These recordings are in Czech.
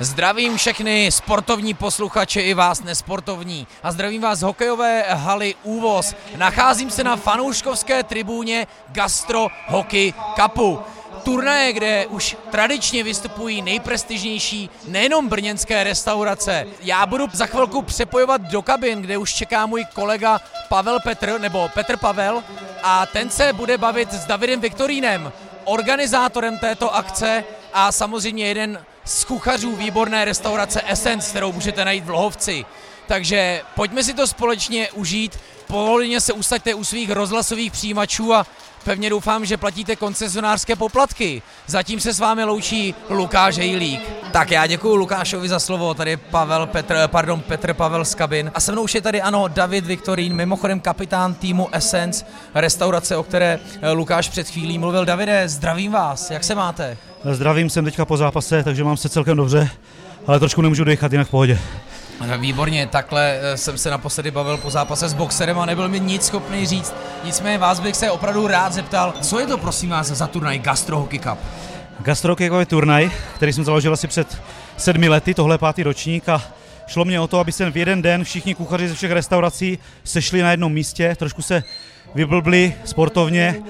Zdravím všechny sportovní posluchače i vás nesportovní a zdravím vás z hokejové haly Úvoz. Nacházím se na fanouškovské tribůně Gastro Hockey Cupu. Turnaje, kde už tradičně vystupují nejprestižnější nejenom brněnské restaurace. Já budu za chvilku přepojovat do kabin, kde už čeká můj kolega Pavel Petr, nebo Petr Pavel, a ten se bude bavit s Davidem Viktorínem, organizátorem této akce a samozřejmě jeden z kuchařů výborné restaurace Essence, kterou můžete najít v Lohovci. Takže pojďme si to společně užít, povolně se usaďte u svých rozhlasových přijímačů a pevně doufám, že platíte koncesionářské poplatky. Zatím se s vámi loučí Lukáš Hejlík. Tak já děkuji Lukášovi za slovo, tady Pavel Petr, pardon, Petr Pavel z kabin. A se mnou už je tady ano David Viktorín, mimochodem kapitán týmu Essence, restaurace, o které Lukáš před chvílí mluvil. Davide, zdravím vás, jak se máte? Zdravím, jsem teďka po zápase, takže mám se celkem dobře, ale trošku nemůžu dechat, jinak v pohodě. Výborně, takhle eh, jsem se naposledy bavil po zápase s boxerem a nebyl mi nic schopný říct. Nicméně vás bych se opravdu rád zeptal, co je to prosím vás za turnaj Gastro Hockey Cup? Gastro Hockey Cup je turnaj, který jsem založil asi před sedmi lety, tohle je pátý ročník a šlo mě o to, aby se v jeden den všichni kuchaři ze všech restaurací sešli na jednom místě, trošku se vyblbli sportovně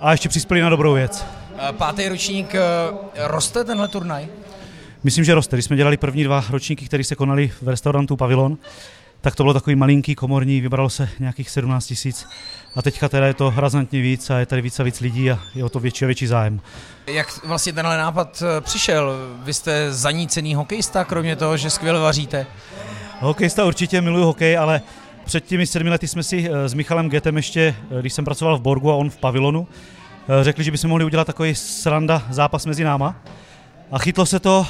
a ještě přispěli na dobrou věc. Eh, pátý ročník, eh, roste tenhle turnaj? Myslím, že roste. Když jsme dělali první dva ročníky, které se konaly v restaurantu Pavilon, tak to bylo takový malinký, komorní, vybralo se nějakých 17 tisíc. A teďka teda je to razantně víc a je tady víc a víc lidí a je o to větší a větší zájem. Jak vlastně tenhle nápad eh, přišel? Vy jste zanícený hokejista, kromě toho, že skvěle vaříte? Hokejista určitě, miluju hokej, ale před těmi sedmi lety jsme si s Michalem Getem ještě, když jsem pracoval v Borgu a on v pavilonu, řekli, že bychom mohli udělat takový sranda zápas mezi náma. A chytlo se to,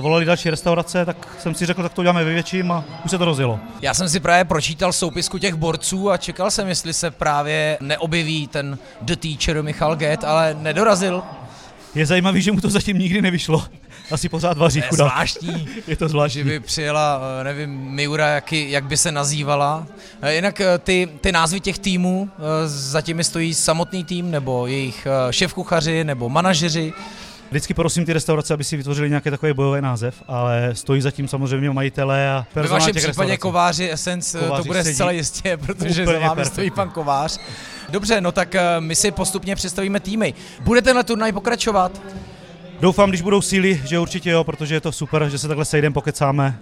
volali další restaurace, tak jsem si řekl, tak to uděláme ve větším a už se to rozjelo. Já jsem si právě pročítal soupisku těch borců a čekal jsem, jestli se právě neobjeví ten The Teacher Michal Get, ale nedorazil. Je zajímavý, že mu to zatím nikdy nevyšlo. Asi pořád vaří chudák. zvláštní. je to zvláštní. Že by přijela, nevím, Miura, jak, jak by se nazývala. Jinak ty, ty názvy těch týmů, zatím stojí samotný tým, nebo jejich šéf kuchaři, nebo manažeři. Vždycky prosím ty restaurace, aby si vytvořili nějaký takový bojový název, ale stojí zatím samozřejmě majitele a personál Ve vašem případě restaurací. kováři Essence kováři to bude sedí. zcela jistě, protože Úplně za vámi stojí pan kovář. Dobře, no tak my si postupně představíme týmy. Bude tenhle turnaj pokračovat? Doufám, když budou síly, že určitě jo, protože je to super, že se takhle sejdeme, pokecáme.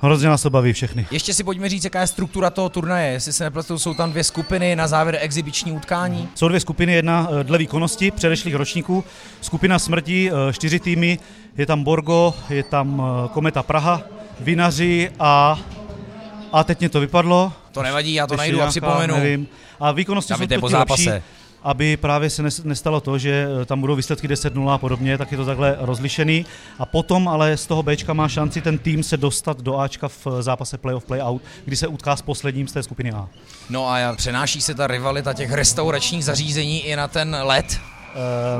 Hrozně nás to baví všechny. Ještě si pojďme říct, jaká je struktura toho turnaje. Jestli se nepletu, jsou tam dvě skupiny, na závěr exibiční utkání. Jsou dvě skupiny, jedna eh, dle výkonnosti předešlých ročníků. Skupina smrti, eh, čtyři týmy, je tam Borgo, je tam eh, Kometa Praha, Vinaři a a teď mě to vypadlo. To nevadí, já to najdu a připomenu. Nevím. A výkonnosti jsou po zápase. Lepší aby právě se nestalo to, že eh, tam budou výsledky 10-0 a podobně, tak je to takhle rozlišený. A potom ale z toho Bčka má šanci ten tým se dostat do Ačka v eh, zápase playoff playout, kdy se utká s posledním z té skupiny A. No a přenáší se ta rivalita těch restauračních zařízení i na ten let?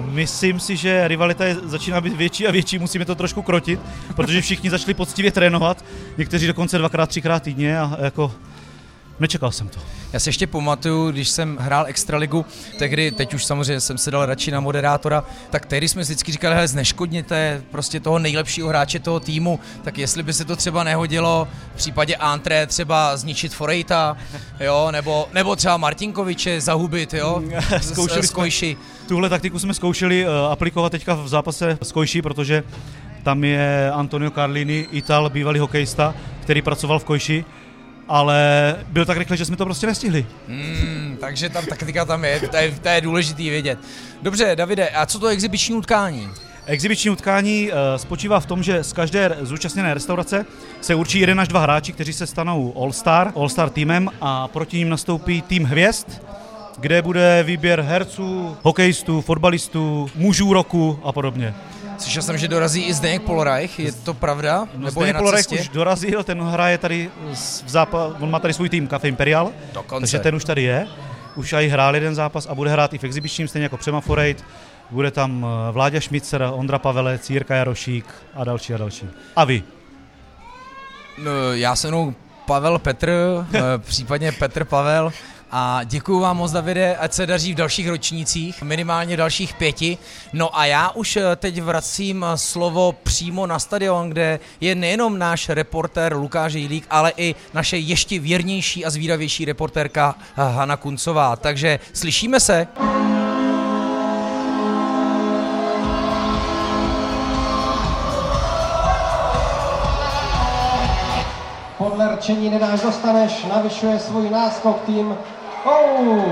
Uh, myslím si, že rivalita je, začíná být větší a větší, musíme to trošku krotit, protože všichni začali poctivě trénovat, někteří dokonce dvakrát, třikrát týdně a jako Nečekal jsem to. Já si ještě pamatuju, když jsem hrál Extraligu, tehdy, teď už samozřejmě jsem se dal radši na moderátora, tak tehdy jsme vždycky říkali, hele, zneškodněte prostě toho nejlepšího hráče toho týmu, tak jestli by se to třeba nehodilo v případě Antré třeba zničit Forejta, jo, nebo, nebo třeba Martinkoviče zahubit, jo, zkoušeli z, Tuhle taktiku jsme zkoušeli uh, aplikovat teďka v zápase s Kojší, protože tam je Antonio Carlini, Ital, bývalý hokejista, který pracoval v Kojši ale byl tak rychle, že jsme to prostě nestihli. Hmm, takže tam taktika tam je, to je, to je důležitý vědět. Dobře, Davide, a co to exibiční utkání? Exibiční utkání uh, spočívá v tom, že z každé zúčastněné restaurace se určí jeden až dva hráči, kteří se stanou All-Star, All-Star týmem a proti ním nastoupí tým hvězd, kde bude výběr herců, hokejistů, fotbalistů, mužů roku a podobně. Slyšel jsem, že dorazí i Zdeněk Polreich, je to pravda? No, Nebo Zdeněk Polreich už dorazil, ten hraje tady v zápas, on má tady svůj tým Cafe Imperial, Dokonce. takže ten už tady je. Už aj hrál jeden zápas a bude hrát i v exibičním, stejně jako Přema Forejt. Bude tam eh, Vláďa Šmicer, Ondra Pavelec, Jirka Jarošík a další a další. A vy? No, já se mnou Pavel Petr, eh, případně Petr Pavel. A děkuji vám moc, Davide, ať se daří v dalších ročnících, minimálně dalších pěti. No a já už eh, teď vracím eh, slovo přímo na stadion, kde je nejenom náš reportér Lukáš Jilík, ale i naše ještě věrnější a zvídavější reportérka eh, Hana Kuncová. Takže slyšíme se? Podle rčení nedáš, dostaneš, navyšuje svůj náskok tým. Oh,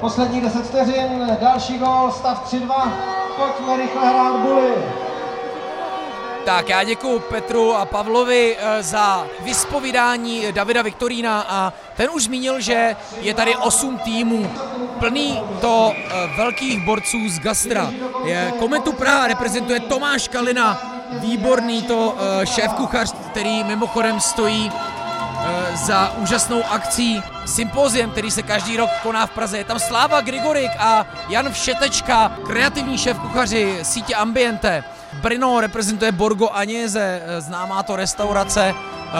poslední 10 vteřin, další gol, stav 3-2. Pojďme rychle hrát buly. Tak já děkuji Petru a Pavlovi eh, za vyspovídání Davida Viktorína a ten už zmínil, že je tady 8 týmů plný to eh, velkých borců z Gastra. Je, kometu Praha reprezentuje Tomáš Kalina, výborný to eh, šéf kuchař, který mimochodem stojí za úžasnou akcí sympoziem, který se každý rok koná v Praze. Je tam Sláva Grigorik a Jan Všetečka, kreativní šéf kuchaři sítě Ambiente. Brno reprezentuje Borgo Agnese, známá to restaurace,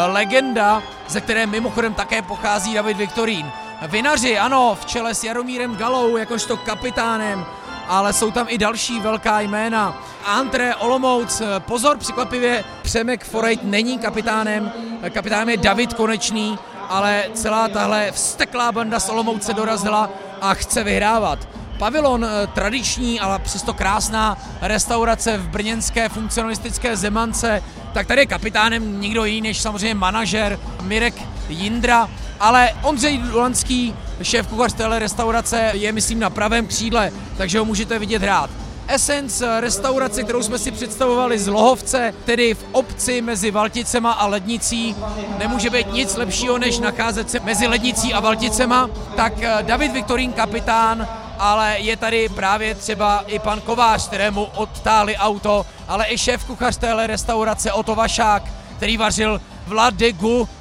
legenda, ze které mimochodem také pochází David Viktorín. Vinaři, ano, v čele s Jaromírem Galou, jakožto kapitánem, ale jsou tam i další velká jména. Antre Olomouc, pozor, překvapivě Přemek Forejt není kapitánem, kapitánem je David Konečný, ale celá tahle vsteklá banda z Olomouce dorazila a chce vyhrávat. Pavilon eh, tradiční, ale přesto krásná restaurace v brněnské funkcionalistické Zemance, tak tady je kapitánem nikdo jiný než samozřejmě manažer Mirek Jindra, ale Ondřej Dulanský, šéf kuchař téhle restaurace, je myslím na pravém křídle, takže ho můžete vidět hrát. Essence restaurace, kterou jsme si představovali z Lohovce, tedy v obci mezi Valticema a Lednicí. Nemůže být nic lepšího, než nacházet se mezi Lednicí a Valticema. Tak eh, David Viktorín, kapitán, ale je tady právě třeba i pan Kovář, kterému odtáli auto, ale i šéf kuchař téhle restaurace Oto Vašák, který vařil v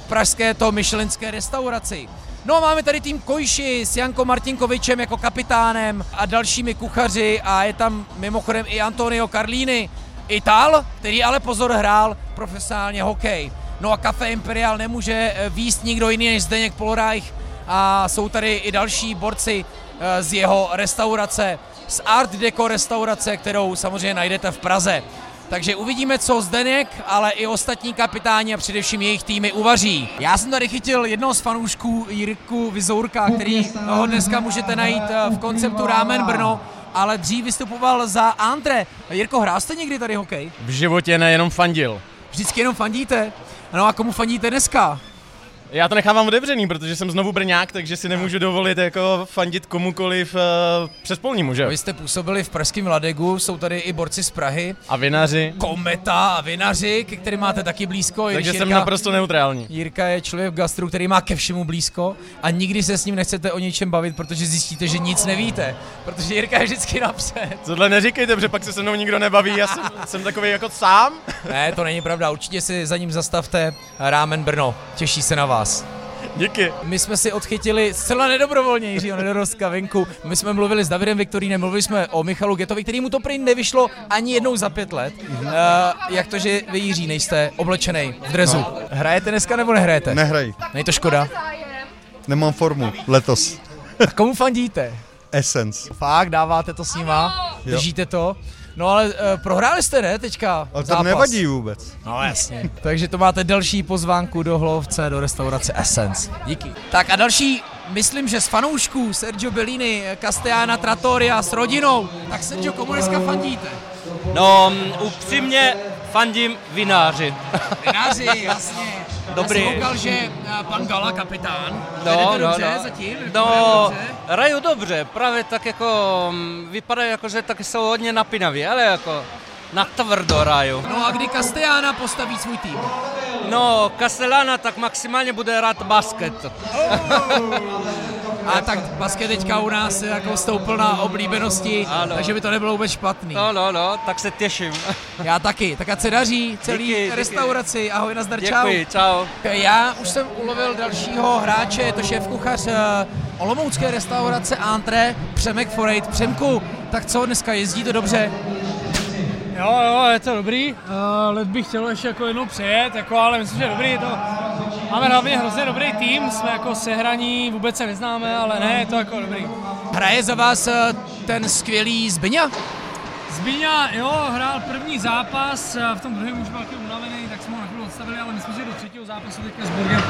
pražské to myšlenské restauraci. No a máme tady tým Kojši s Janko Martinkovičem jako kapitánem a dalšími kuchaři a je tam mimochodem i Antonio Carlini, Ital, který ale pozor hrál profesionálně hokej. No a Café Imperial nemůže eh, výst nikdo jiný než Zdeněk Polreich a jsou tady i další borci eh, z jeho restaurace, z Art Deco restaurace, kterou samozřejmě najdete v Praze. Takže uvidíme, co Zdeněk, ale i ostatní kapitáni a především jejich týmy uvaří. Já jsem tady chytil jednoho z fanoušků Jirku Vizourka, který ho dneska můžete najít eh, v konceptu Rámen Brno, ale dřív vystupoval za Andre. Jirko, hrál jste někdy tady hokej? V životě nejenom fandil. Vždycky jenom fandíte? No a komu fandíte dneska? Já to nechávám otevřený, protože jsem znovu Brňák, takže si nemůžu dovolit jako fandit komukoliv uh, přes polnímu, že? Vy jste působili v pražském Ladegu, jsou tady i borci z Prahy. A vinaři. Kometa a vinaři, ke kterým máte taky blízko. Takže jsem Jirka, naprosto neutrální. Jirka je člověk v gastru, který má ke všemu blízko a nikdy se s ním nechcete o ničem bavit, protože zjistíte, že nic nevíte. Protože Jirka je vždycky napřed. Tohle neříkejte, protože pak se se mnou nikdo nebaví, já jsem, jsem takový jako sám. ne, to není pravda, určitě si za ním zastavte Rámen Brno, těší se na vás vás. Díky. My jsme si odchytili zcela nedobrovolně Jiřího Nedoroska venku. My jsme mluvili s Davidem Viktorínem, mluvili jsme o Michalu Getovi, který mu to prý nevyšlo ani jednou za pět let. Mm-hmm. Uh, jak to, že vy Jiří nejste oblečený v drezu? No. Hrajete dneska nebo nehrajete? Nehraj. Není to škoda? Nemám formu letos. A komu fandíte? Essence. Fakt, dáváte to s nima? Držíte to? No ale uh, prohráli jste, ne, teďka Ale to zápas. nevadí vůbec. No jasně. Takže to máte další pozvánku do Hlovce, do restaurace Essence. Díky. Tak a další, myslím, že z fanoušků Sergio Bellini, Castellana Trattoria s rodinou. Tak Sergio, komu dneska fandíte? No, upřímně fandím vináři. Vináři, jasně. Dobrý. Já jsem koukal, že eh, pan Gala, kapitán, no, no, dobře no. zatím? No, hraju dobře, právě tak jako, mm, vypadá jako, že taky jsou hodně napinaví, ale jako na tvrdo hraju. No a kdy Castellana postaví svůj tým? No, Castellana tak maximálně bude hrát basket. Oh. A tak basket teďka u nás jako stoupil na oblíbenosti, ano. takže by to nebylo vůbec špatný. No, no, no, tak se těším. Já taky, tak ať se daří celý díky, restauraci. Díky. Ahoj, nazdar, Děkuji, čau. čau. Já už jsem ulovil dalšího hráče, je to šéf kuchař eh, Olomoucké restaurace Antre, Přemek Forejt. Přemku, tak co, dneska jezdí to dobře? Jo, jo, je to dobrý. Uh, let bych chtěl ještě jako jednou přejet, jako, ale myslím, že dobrý. Je to Máme hlavně hrozně dobrý tým, jsme jako sehraní, vůbec se neznáme, ale ne, je to jako dobrý. Hraje za vás eh, ten skvělý Zbyňa? Zbíňa, jo, hrál první zápas, a v tom druhém už byl taky unavený, tak jsme ho na chvíli odstavili, ale myslím, že do třetího zápasu teďka s Borgem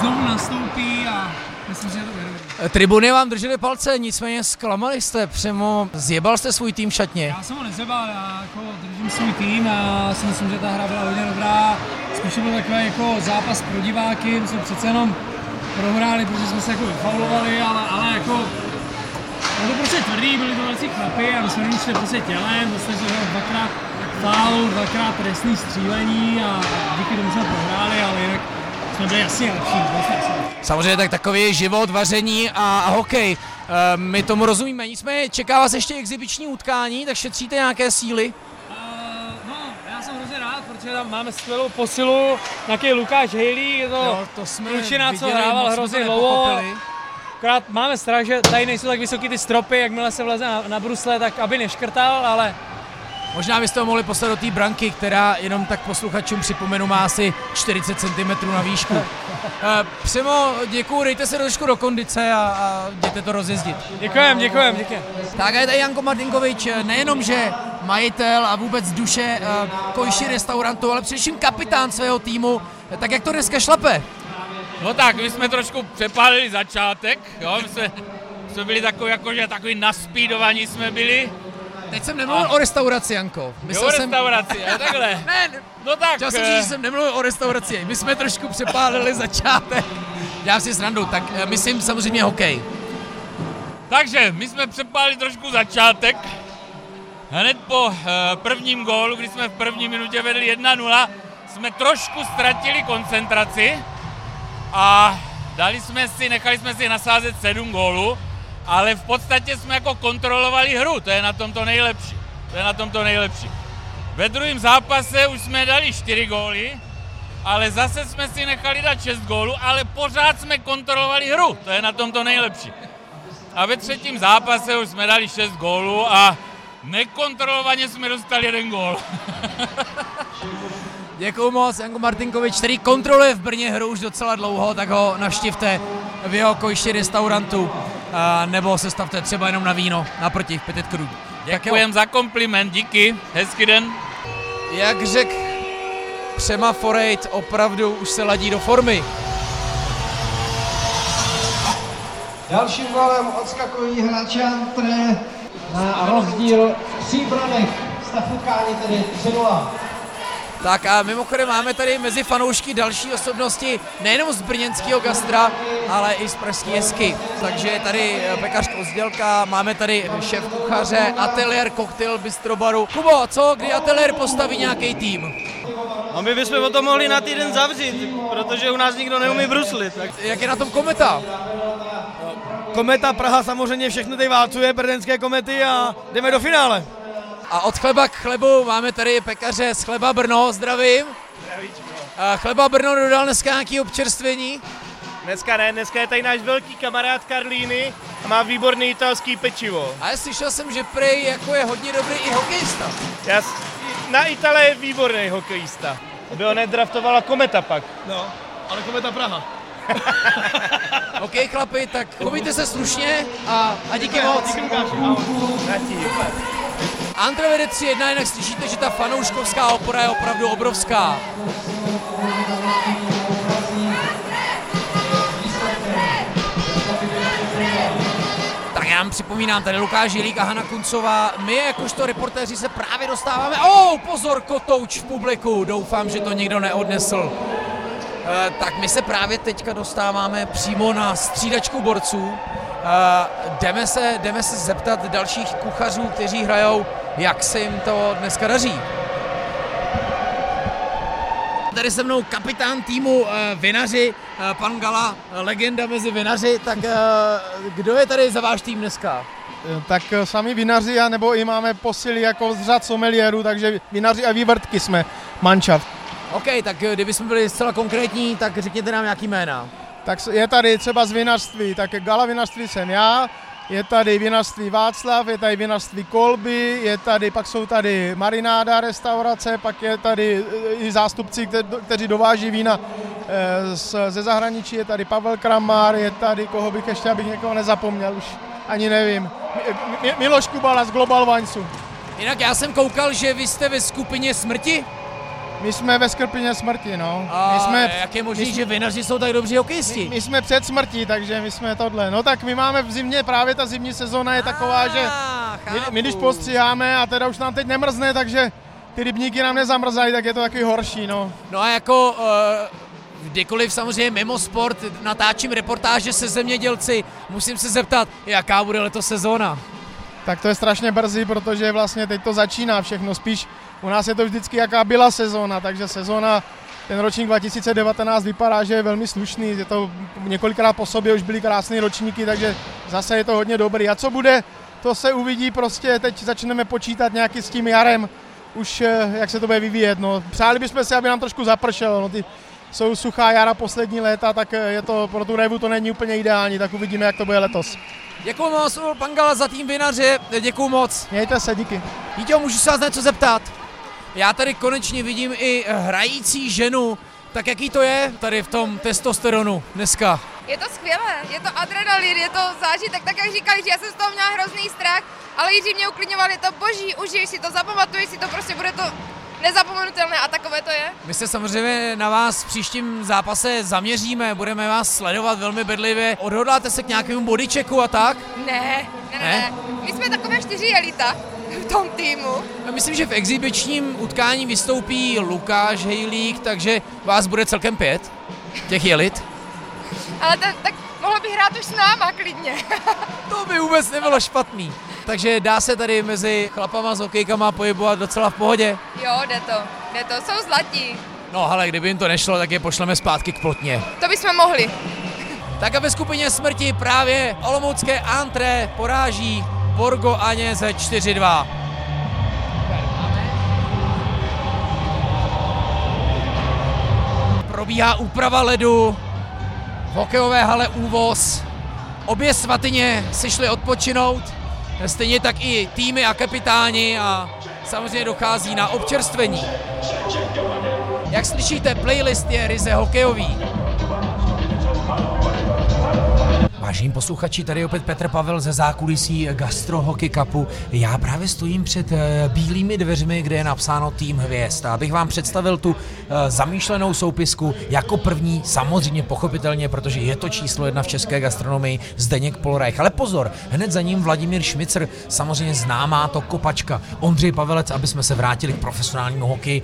znovu nastoupí a myslím, že to bude dobrý. Tribuny vám drželi palce, nicméně zklamali jste, přemo zjebal jste svůj tým šatně. Já jsem ho nezebal, já jako držím svůj tým a si myslím, že ta hra byla hodně dobrá. Spíš to byl takový jako zápas pro diváky, my jsme přece jenom prohráli, protože jsme se jako vyfaulovali, ale, ale jako bylo to prostě tvrdý, byly to velcí chlapy a my jsme šli prostě tělem, dostali jsme dvakrát faul, dvakrát trestný střílení a díky tomu jsme prohráli, ale jinak jsme byli jasně lepší. Samozřejmě tak takový je život, vaření a, a hokej. E, my tomu rozumíme, nicméně čeká vás ještě exibiční utkání, tak šetříte nějaké síly? Uh, no, já jsem hrozně rád, protože tam máme skvělou posilu, nějaký Lukáš Haley, je to, Jo, to jsme klučina, co viděli, hrával moc jsme hrozně dlouho. Akorát máme strach, že tady nejsou tak vysoký ty stropy, jakmile se vleze na, na brusle, tak aby neškrtal, ale Možná byste ho mohli poslat do té branky, která jenom tak posluchačům připomenu má asi 40 cm na výšku. E, Přemo, děkuju, dejte se trošku do kondice a, a jděte to rozjezdit. děkujem, děkujem, děkujem. Tak a je tady Janko Martinkovič, nejenom, že majitel a vůbec duše eh, Kojši restaurantu, ale především kapitán svého týmu. Tak jak to dneska šlape? No tak, my jsme trošku přepálili začátek, jo, my jsme, jsme byli takový, jakože takový naspídovaní jsme byli. Teď jsem nemluvil o restauraci, Janko. Jo, restauraci, jo, takhle. Ne, ne, No tak, chtěl jsem eh, říct, že jsem nemluvil o restauraci. My jsme trošku přepálili začátek. Já si srandu, tak eh, myslím samozřejmě hokej. takže my jsme přepálili trošku začátek. Hned po uh, prvním gólu, kdy jsme v první minutě vedli 1-0, jsme trošku ztratili koncentraci a dali jsme si, nechali jsme si nasázet 7 gólů, ale v podstatě jsme jako kontrolovali hru, to je na tom to nejlepší. To je na tom to nejlepší. Ve druhém zápase už jsme dali 4 góly, ale zase jsme si nechali dát 6 gólů, ale pořád jsme kontrolovali hru, to je na tom to nejlepší. A ve třetím zápase už jsme dali 6 gólů a nekontrolovaně jsme dostali jeden gól. Děkuju moc, Janko Martinkovič, který kontroluje v Brně hru už docela dlouho, tak ho navštivte v jeho Kojši restaurantu, nebo se stavte třeba jenom na víno naproti v Petit Cru. Děkujem za kompliment, díky, hezký den. Jak řekl Přema Forejt, opravdu už se ladí do formy. Dalším golem odskakují hráči Antre na rozdíl tří branek. Stav utkání tedy 3-0. Tak a mimochodem máme tady mezi fanoušky další osobnosti, nejenom z brněnského gastra, ale i z pražské jesky. Takže je tady eh, pekařka Ozdělka, máme tady šéf kuchaře, ateliér koktejl bistrobaru. Kubo, co, kdy ateliér postaví nějaký tým? A my bychom o to mohli na týden zavřít, protože u nás nikdo neumí bruslit. Tak. Jak je na tom kometa? Kometa Praha samozřejmě všechny tady válcuje, brněnské komety a jdeme do finále. A od chleba k chlebu máme tady pekaře z Chleba Brno, zdravím. A chleba Brno dodal dneska nějaký občerstvení. Dneska ne, dneska je tady náš velký kamarád Karlíny a má výborný italský pečivo. A já slyšel jsem, že prej jako je hodně dobrý i hokejista. Já, na Itale je výborný hokejista. Aby ho nedraftovala kometa pak. No, ale kometa Praha. OK, chlapi, tak chovejte se slušně a, a díky moc. Antra vede 3-1, jinak slyšíte, že ta fanouškovská opora je opravdu obrovská. Tak já vám připomínám, tady Lukáš Žilík a Hana Kuncová. My jakožto reportéři se právě dostáváme... Oh, pozor, kotouč v publiku. Doufám, že to nikdo neodnesl. Eh, tak my se právě teďka dostáváme přímo na střídačku borců. Eh, jdeme, se, jdeme se zeptat dalších kuchařů, kteří hrajou, jak se jim to dneska daří. Tady se mnou kapitán týmu eh, Vinaři, eh, pan Gala, legenda mezi Vinaři. Tak eh, kdo je tady za váš tým dneska? Tak sami vinaři, a nebo i máme posily jako z řad someliérů, takže vinaři a vývrtky jsme manšaft. OK, tak kdybychom byli zcela konkrétní, tak řekněte nám nějaký jména. Tak je tady třeba z vinařství, tak gala vinařství jsem já, je tady vinařství Václav, je tady vinařství Kolby, je tady, pak jsou tady marináda restaurace, pak je tady eh, i zástupci, kte- kteří dováží vína eh, ze zahraničí je tady Pavel Kramár, je tady, koho bych ještě, abych někoho nezapomněl, už ani nevím. Mi, Miloš Kubala z Global Winesu. Jinak já jsem koukal, že vy jste ve skupině smrti. My jsme ve skrpině smrti, no. A my jsme, jak je možné, že vinaři jsou tak dobří hokejisti? My, my jsme před smrtí, takže my jsme tohle. No tak my máme v zimě, právě ta zimní sezóna je taková, že my, my když postříháme a teda už nám teď nemrzne, takže ty rybníky nám nezamrzají, tak je to taky horší, no. No a jako uh, kdykoliv samozřejmě mimo sport natáčím reportáže se zemědělci, musím se zeptat, jaká bude letos sezóna. Tak to je strašně brzy, protože vlastně teď to začíná všechno. Spíš u nás je to vždycky jaká byla sezóna, takže sezóna, ten ročník 2019 vypadá, že je velmi slušný. Je to několikrát po sobě už byly krásné ročníky, takže zase je to hodně dobrý. A co bude, to se uvidí prostě, teď začneme počítat nějaký s tím jarem, už eh, jak se to bude vyvíjet. No. Přáli bychom si, aby nám trošku zapršelo. No, ty jsou suchá jara poslední léta, tak eh, je to pro tu revu to není úplně ideální, tak uvidíme, jak to bude letos. Děkuji moc, Pangala za tým vinaře, děkuji moc. Mějte se, díky. Vítěho, můžu se vás něco zeptat? Já tady konečně vidím i hrající ženu, tak jaký to je tady v tom testosteronu dneska? Je to skvělé, je to adrenalin, je to zážitek, tak jak říkali, že já jsem z toho měla hrozný strach, ale Jiří mě uklidňoval, je to boží, užiješ si to, zapamatuješ si to, prostě bude to nezapomenutelné a takové to je. My se samozřejmě na vás v příštím zápase zaměříme, budeme vás sledovat velmi bedlivě. Odhodláte se k nějakému bodychecku a tak? Ne, ne, ne, ne. My jsme takové čtyři elita v tom týmu. Já Myslím, že v exibičním utkání vystoupí Lukáš Hejlík, takže vás bude celkem pět, těch jelit. Ale ten, tak mohl by hrát už s náma klidně. To by vůbec nebylo špatný. Takže dá se tady mezi chlapama s hokejkama pohybovat docela v pohodě. Jo, jde to, jde to, jsou zlatí. No ale kdyby jim to nešlo, tak je pošleme zpátky k plotně. To bychom mohli. Tak a ve skupině smrti právě olomoucké Antré poráží Borgo Aně ze 4-2. Probíhá úprava ledu, v hokejové hale úvoz. Obě svatyně si šly odpočinout, stejně tak i týmy a kapitáni a samozřejmě dochází na občerstvení. Jak slyšíte, playlist je ryze hokejový. Vážení posluchači, tady opět Petr Pavel ze zákulisí Gastro Hockey Cupu. Já právě stojím před eh, bílými dveřmi, kde je napsáno Tým hvězd. Abych vám představil tu eh, zamýšlenou soupisku jako první, samozřejmě pochopitelně, protože je to číslo jedna v české gastronomii, Zdeněk Polreich. Ale pozor, hned za ním Vladimír Šmicr, samozřejmě známá to kopačka. Ondřej Pavelec, aby jsme se vrátili k profesionálnímu hokeji.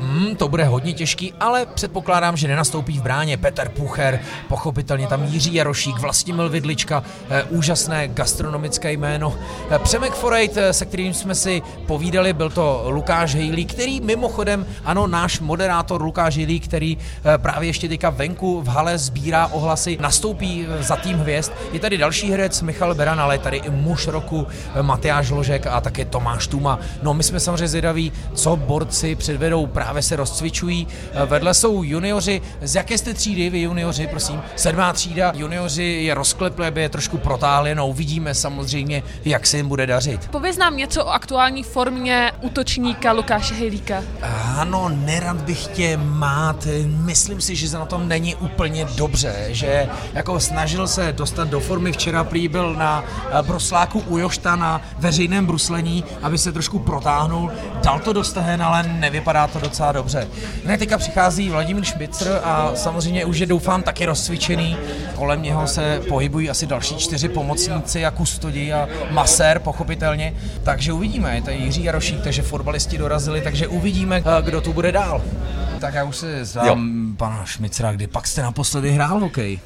Hmm, to bude hodně těžký, ale předpokládám, že nenastoupí v bráně Petr Pucher, pochopitelně tam Jiří Jarošík, Vlastimil Vidlička, eh, úžasné gastronomické jméno. Eh, Přemek Forejt, eh, se kterým jsme si povídali, byl to Lukáš Hejlí, který mimochodem, ano, náš moderátor Lukáš Hejlí, který právě ještě teďka venku v hale sbírá ohlasy, nastoupí za tým hvězd. Je tady další herec Michal Beran, ale je tady i muž roku Matyáš Ložek a také Tomáš Tuma. No my jsme samozřejmě zvědaví, co borci předvedou, právě se rozcvičují. Vedle jsou junioři, z jaké jste třídy vy junioři, prosím? Sedmá třída, junioři je rozklepli, aby je trošku protáhli, no uvidíme samozřejmě, jak se jim bude dařit. Pověz nám něco o aktuální formě útočníka Lukáše Hejlíka. Ano, nerad bych tě mát. Myslím si, že na tom není úplně dobře, že jako snažil se dostat do formy. Včera prý byl na eh, brosláku u Jošta na veřejném bruslení, aby se trošku protáhnul. Dal to do stehen, ale nevypadá to docela dobře. Ne, teďka přichází Vladimír Šmicr a samozřejmě už je doufám taky rozcvičený. Kolem něho se pohybují asi další čtyři pomocníci a kustodi a masér, pochopitelně. Takže uvidíme. Je tady Jiří Jarošík, takže fotbalisti dorazili, takže uvidíme, eh, kdo tu bude dál. Tak já už se znám pana Šmicra, kdy pak jste naposledy hrál hokej.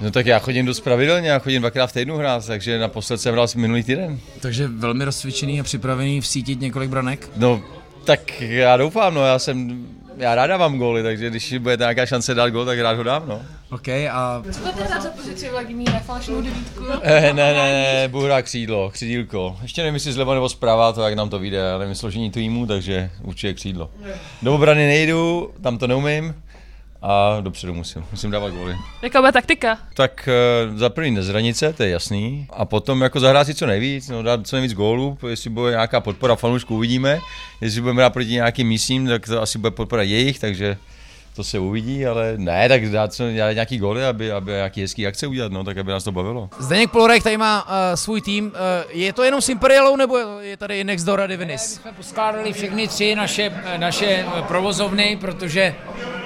No tak já chodím dost pravidelně, já chodím dvakrát v týdnu hrát, takže naposled jsem hrál minulý týden. Takže velmi rozcvičený a připravený vsítit několik branek? No, tak já doufám, no, já jsem, já rád dávám góly, takže když bude nějaká šance dát gól, tak rád ho dám, no. OK, a Co to teda za pozici Vladimíra? Falešnou devítku? Eh, ne, ne, ne, budu hrát křídlo, křídílko. Ještě nevím, jestli zleva nebo zprava, to jak nám to vyjde, já nevím složení týmu, takže určitě křídlo. Do obrany nejdu, tam to neumím a dopředu musím, musím dávat góly. Jaká bude taktika? Tak uh, za první nezranice, to je jasný. A potom jako zahrát si co nejvíc, no, dát co nejvíc gólů, jestli bude nějaká podpora fanoušků, uvidíme. Jestli budeme hrát proti nějakým místním, tak to asi bude podpora jejich, takže to se uvidí, ale ne, tak dát co, dělat nějaký góly, aby, aby nějaký hezký akce udělat, no, tak aby nás to bavilo. Zdeněk Polorek tady má uh, svůj tým. Uh, je to jenom s Imperialou nebo je tady Next Door a Divinis? jsme poskládali všechny tři naše, naše provozovny, protože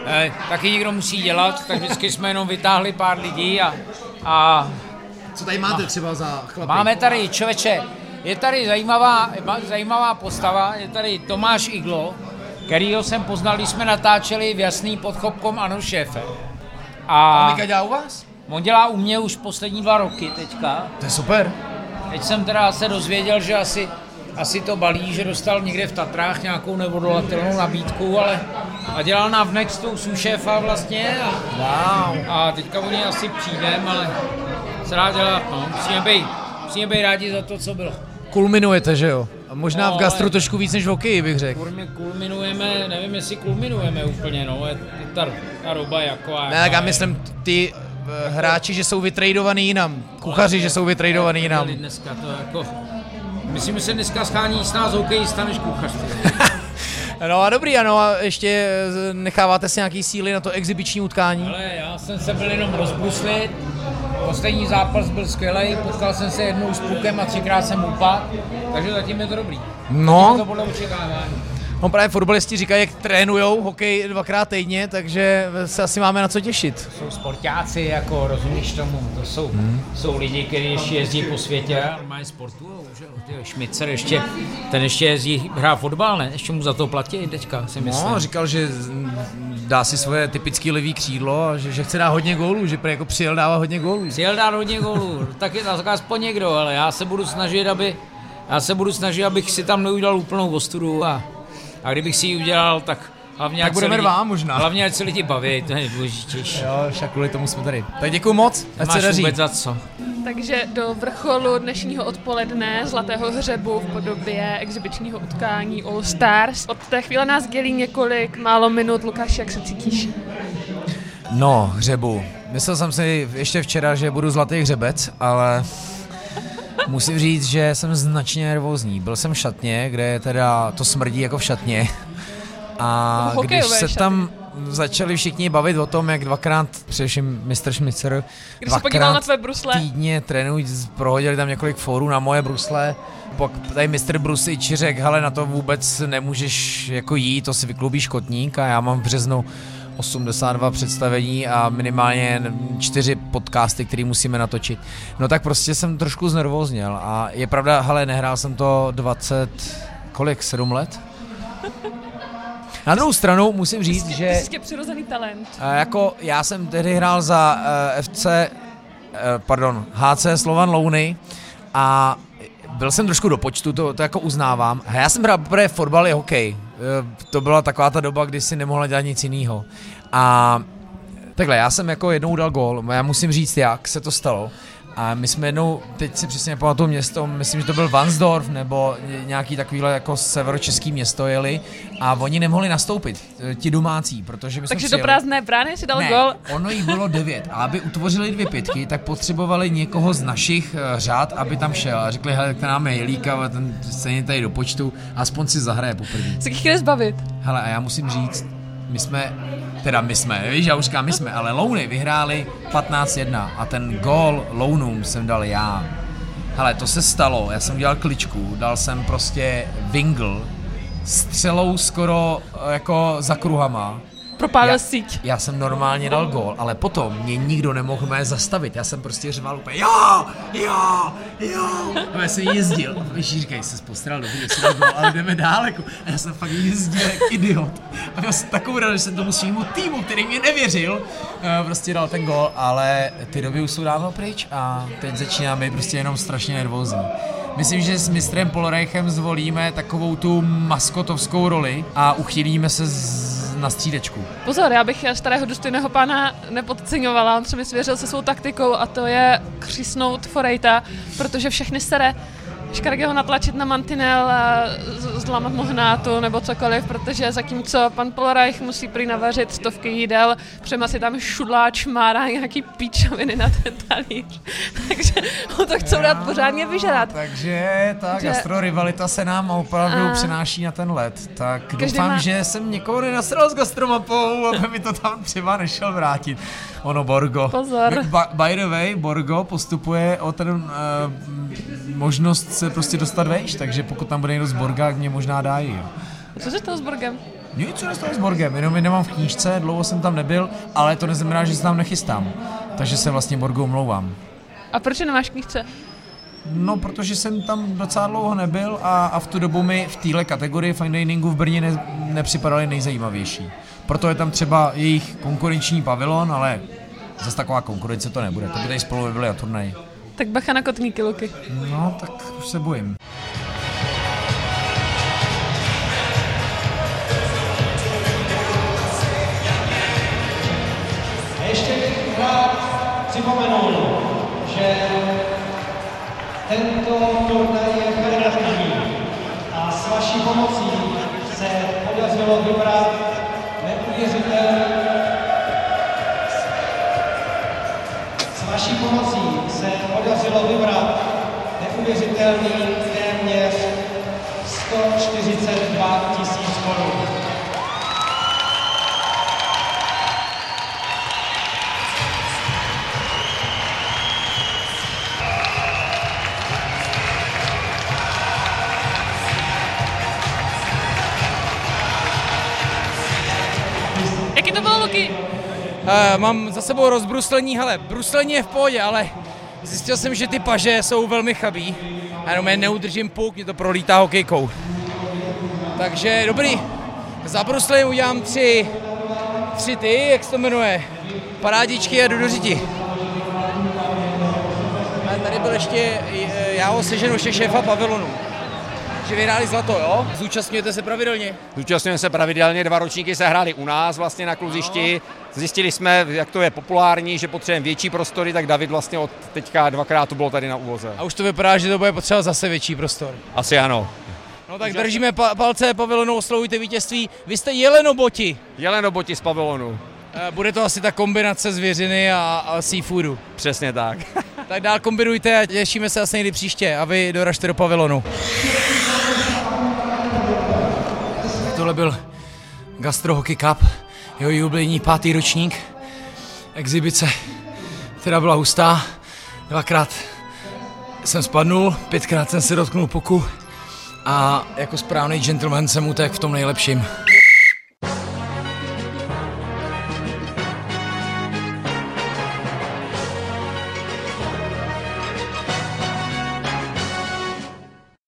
eh, taky někdo musí dělat, tak vždycky jsme jenom vytáhli pár lidí a, a Co tady máte třeba za chlapy? máme tady člověče, je tady zajímavá, zajímavá postava, je tady Tomáš Iglo, kterýho jsem poznal, když jsme natáčeli v Jasný pod Chopkom Ano šéfe. A Mika dělá u vás? on dělá u mě už poslední dva roky teďka. To je super. Teď jsem teda se dozvěděl, že asi, asi to balí, že dostal někde v Tatrách nějakou neodolatelnou nabídku, ale a dělal nám v Nextu šéfa vlastně a, wow. a teďka o něj asi přijdem, ale se dá dělat, no. Musíme být, musíme být rádi za to, co bylo. Kulminujete, že jo? A možná No, v gastru ale- trošku víc než v hokeji, bych řekl. Kulmi- Kulminujeme, nevím, jestli kulminujeme úplně, no, je, ta, ta doba jako... Ne, tak já myslím ty eh, hráči, že jsou vytradovaný jinam. Kuchaři, že jsou vytradovaný jinam. Dneska to jako... Myslím, že se dneska schání s nás hokejista než kuchař. No a dobrý, ano, a ještě eh, necháváte si nějaký síly na to exibiční utkání? Ale já jsem se byl jenom rozbruslit, poslední zápas byl skvělý, potkal jsem se jednou s pukem a třikrát jsem upadl, takže zatím je to dobrý. No. Zatím to podle očekávání. No právě fotbalisti říkají, jak trénujou hokej dvakrát týdně, takže se asi máme na co těšit. Jsou sportáci, jako rozumíš tomu, to jsou, hmm. jsou lidi, kteří ještě jezdí po světě a mají sportu, že jo, ty Šmicer ještě, ten ještě jezdí, hrá fotbal, ne? Ještě mu za to platí teďka, si myslím. No, říkal, že dá si svoje typické levý křídlo a že, že chce dát hodně gólů, že jako přijel dává hodně gólů. Přijel dát hodně gólů, tak je tak aspoň někdo, ale já se budu snažit, aby, já se budu snažit, abych si tam neudělal úplnou ostudu a, a kdybych si ji udělal, tak hlavně Tak ať se budeme lidi, rvát možná. Hlavně ať se lidi baví, to je nejdůležitější. Jo, však kvůli tomu jsme tady. Tak děkuji moc, ať se Nemáš daří. vůbec za co. Takže do vrcholu dnešního odpoledne Zlatého hřebu v podobě exibičního utkání All Stars. Od té chvíle nás dělí několik málo minut. Lukáš, jak se cítíš? No, hřebu. Myslel jsem si ještě včera, že budu zlatý hřebec, ale musím říct, že jsem značně nervózní. Byl jsem v šatně, kde je teda to smrdí jako v šatně. A když se šaty. tam začali všichni bavit o tom, jak dvakrát, především Mr. Schmitzer, Když se podíval na tvé brusle, týdně trénují, prohodili tam několik fórů na moje brusle, pak tady mistr Brusič řekl, hele, na to vůbec nemůžeš jako jít, to si vyklubíš kotník a já mám v březnu 82 představení a minimálně čtyři podcasty, které musíme natočit. No tak prostě jsem trošku znervózněl a je pravda, hele, nehrál jsem to 20, kolik, 7 let? Na druhou stranu musím říct, že... Prostě přirozený talent. Jako já jsem tehdy hrál za uh, FC, uh, pardon, HC Slovan Louny a byl jsem trošku do počtu, to, to jako uznávám. A já jsem hrál poprvé fotbal i hokej. Uh, to byla taková ta doba, kdy si nemohla dělat nic jiného. A takhle, já jsem jako jednou dal gól, já musím říct, jak se to stalo. A my jsme jednou, teď si přesně nepamatuju město, myslím, že to byl Vansdorf nebo ně- nějaký takovýhle jako severočeský město jeli a oni nemohli nastoupit, eh, ti domácí, protože my jsme Takže do přijeli. prázdné brány si dal ne, gol. ono jich bylo devět a aby utvořili dvě pětky, tak potřebovali někoho z našich eh, řád, aby tam šel a řekli, hele, ten nám je Jelíka, ten stejně tady do počtu, aspoň si zahraje poprvé. Se chtěli zbavit. Hele, a já musím říct, my jsme, teda my jsme, víš, já už říkám my jsme, ale Louny vyhráli 15-1 a ten gól Lounům jsem dal já. Hele, to se stalo, já jsem dělal kličku, dal jsem prostě wingl, střelou skoro eh, jako za kruhama. Propálil já, síť. Já jsem normálně dal gól, ale potom mě nikdo nemohl mé zastavit. Já jsem prostě řval úplně jo, jo, jo. A já jsem jezdil. A víš, říkají, jsi postaral dobře, jestli dal gól, ale jdeme dál. Jako. A já jsem fakt jezdil jak idiot. A měl jsem takovou radost, že jsem tomu svýmu týmu, který mě nevěřil, eh, prostě dal ten gól, ale ty doby už jsou dávno pryč a teď začíná být prostě jenom strašně nervózní. Myslím, že s mistrem Polreichem zvolíme takovou tu maskotovskou roli a uchylíme se z, na střídečku. Pozor, já bych starého důstojného pána nepodceňovala, on se mi svěřil se svou taktikou a to je křisnout Forejta, protože všechny staré Škarge ho natlačit na mantinel a zlamat mu hnátu nebo cokoliv, protože zatímco pan Polreich musí prý navařit stovky jídel, Přema si tam šudlá čmárá nějaký píčoviny na ten talíř. Takže ho to chcou dát pořádně vyžrat. Takže ta Že- gastrorivalita se nám opravdu A- přenáší na ten let. Tak Každý doufám, má- že jsem někoho nenasral s gastromapou, aby mi to tam třeba nešel vrátit. Ono Borgo. Pozor. Ba- by the way, Borgo postupuje o ten uh, možnost se prostě dostat vejš, takže pokud tam bude někdo z Borga, mě možná dají. Jo. Co se stalo s Borgem? Nic se nestalo s Borgem, jenom je nemám v knížce, dlouho jsem tam nebyl, ale to neznamená, že se tam nechystám. Takže se vlastně Borgo omlouvám. A proč je nemáš v knížce? No, protože jsem tam docela dlouho nebyl a, a v tu dobu mi v téhle kategorii fine diningu v Brně ne, nepřipadaly nejzajímavější. Proto je tam třeba jejich konkurenční pavilon, ale zase taková konkurence to nebude. To by tady spolu byli a turnaj. Tak bacha na kotníky, Luky. No, tak už se bojím. A ještě bych rád připomenul, že tento turnaj je federativní a s vaší pomocí se podařilo vybrat s vaší pomocí se podařilo vybrat neuvěřitelný téměř 142 Uh, mám za sebou rozbruslení, hele, bruslení je v pohodě, ale zjistil jsem, že ty paže jsou velmi chabý. A jenom je neudržím puk, mě to prolítá hokejkou. Takže dobrý, za bruslením udělám tři, tři ty, jak se to jmenuje, parádičky a do. A tady byl ještě, eh, já ho seženu ještě šéfa pavilonu. Že vyhráli zlato, jo? Zúčastňujete se pravidelně? Zúčastňujeme se pravidelně, dva ročníky se hráli u nás vlastně na kluzišti. Zjistili jsme, jak to je populární, že potřebujeme větší prostory, tak David vlastně od teďka dvakrát tu bylo tady na úvoze. A už to vypadá, že to bude potřeba zase větší prostor. Asi ano. No tak držíme pa- palce pavilonu, oslovujte vítězství. Vy jste jelenoboti. Jelenoboti z pavilonu. Eh, Bude to asi ta kombinace zvěřiny a, a seafoodu. Přesně tak. Tak dál kombinujte a těšíme se asi někdy příště a vy doražte do pavilonu. Tohle byl Gastro Hockey Cup, jeho jubilejní pátý ročník. Exibice, která byla hustá. Dvakrát jsem spadnul, pětkrát jsem se dotknul puku a jako správný gentleman jsem utek v tom nejlepším.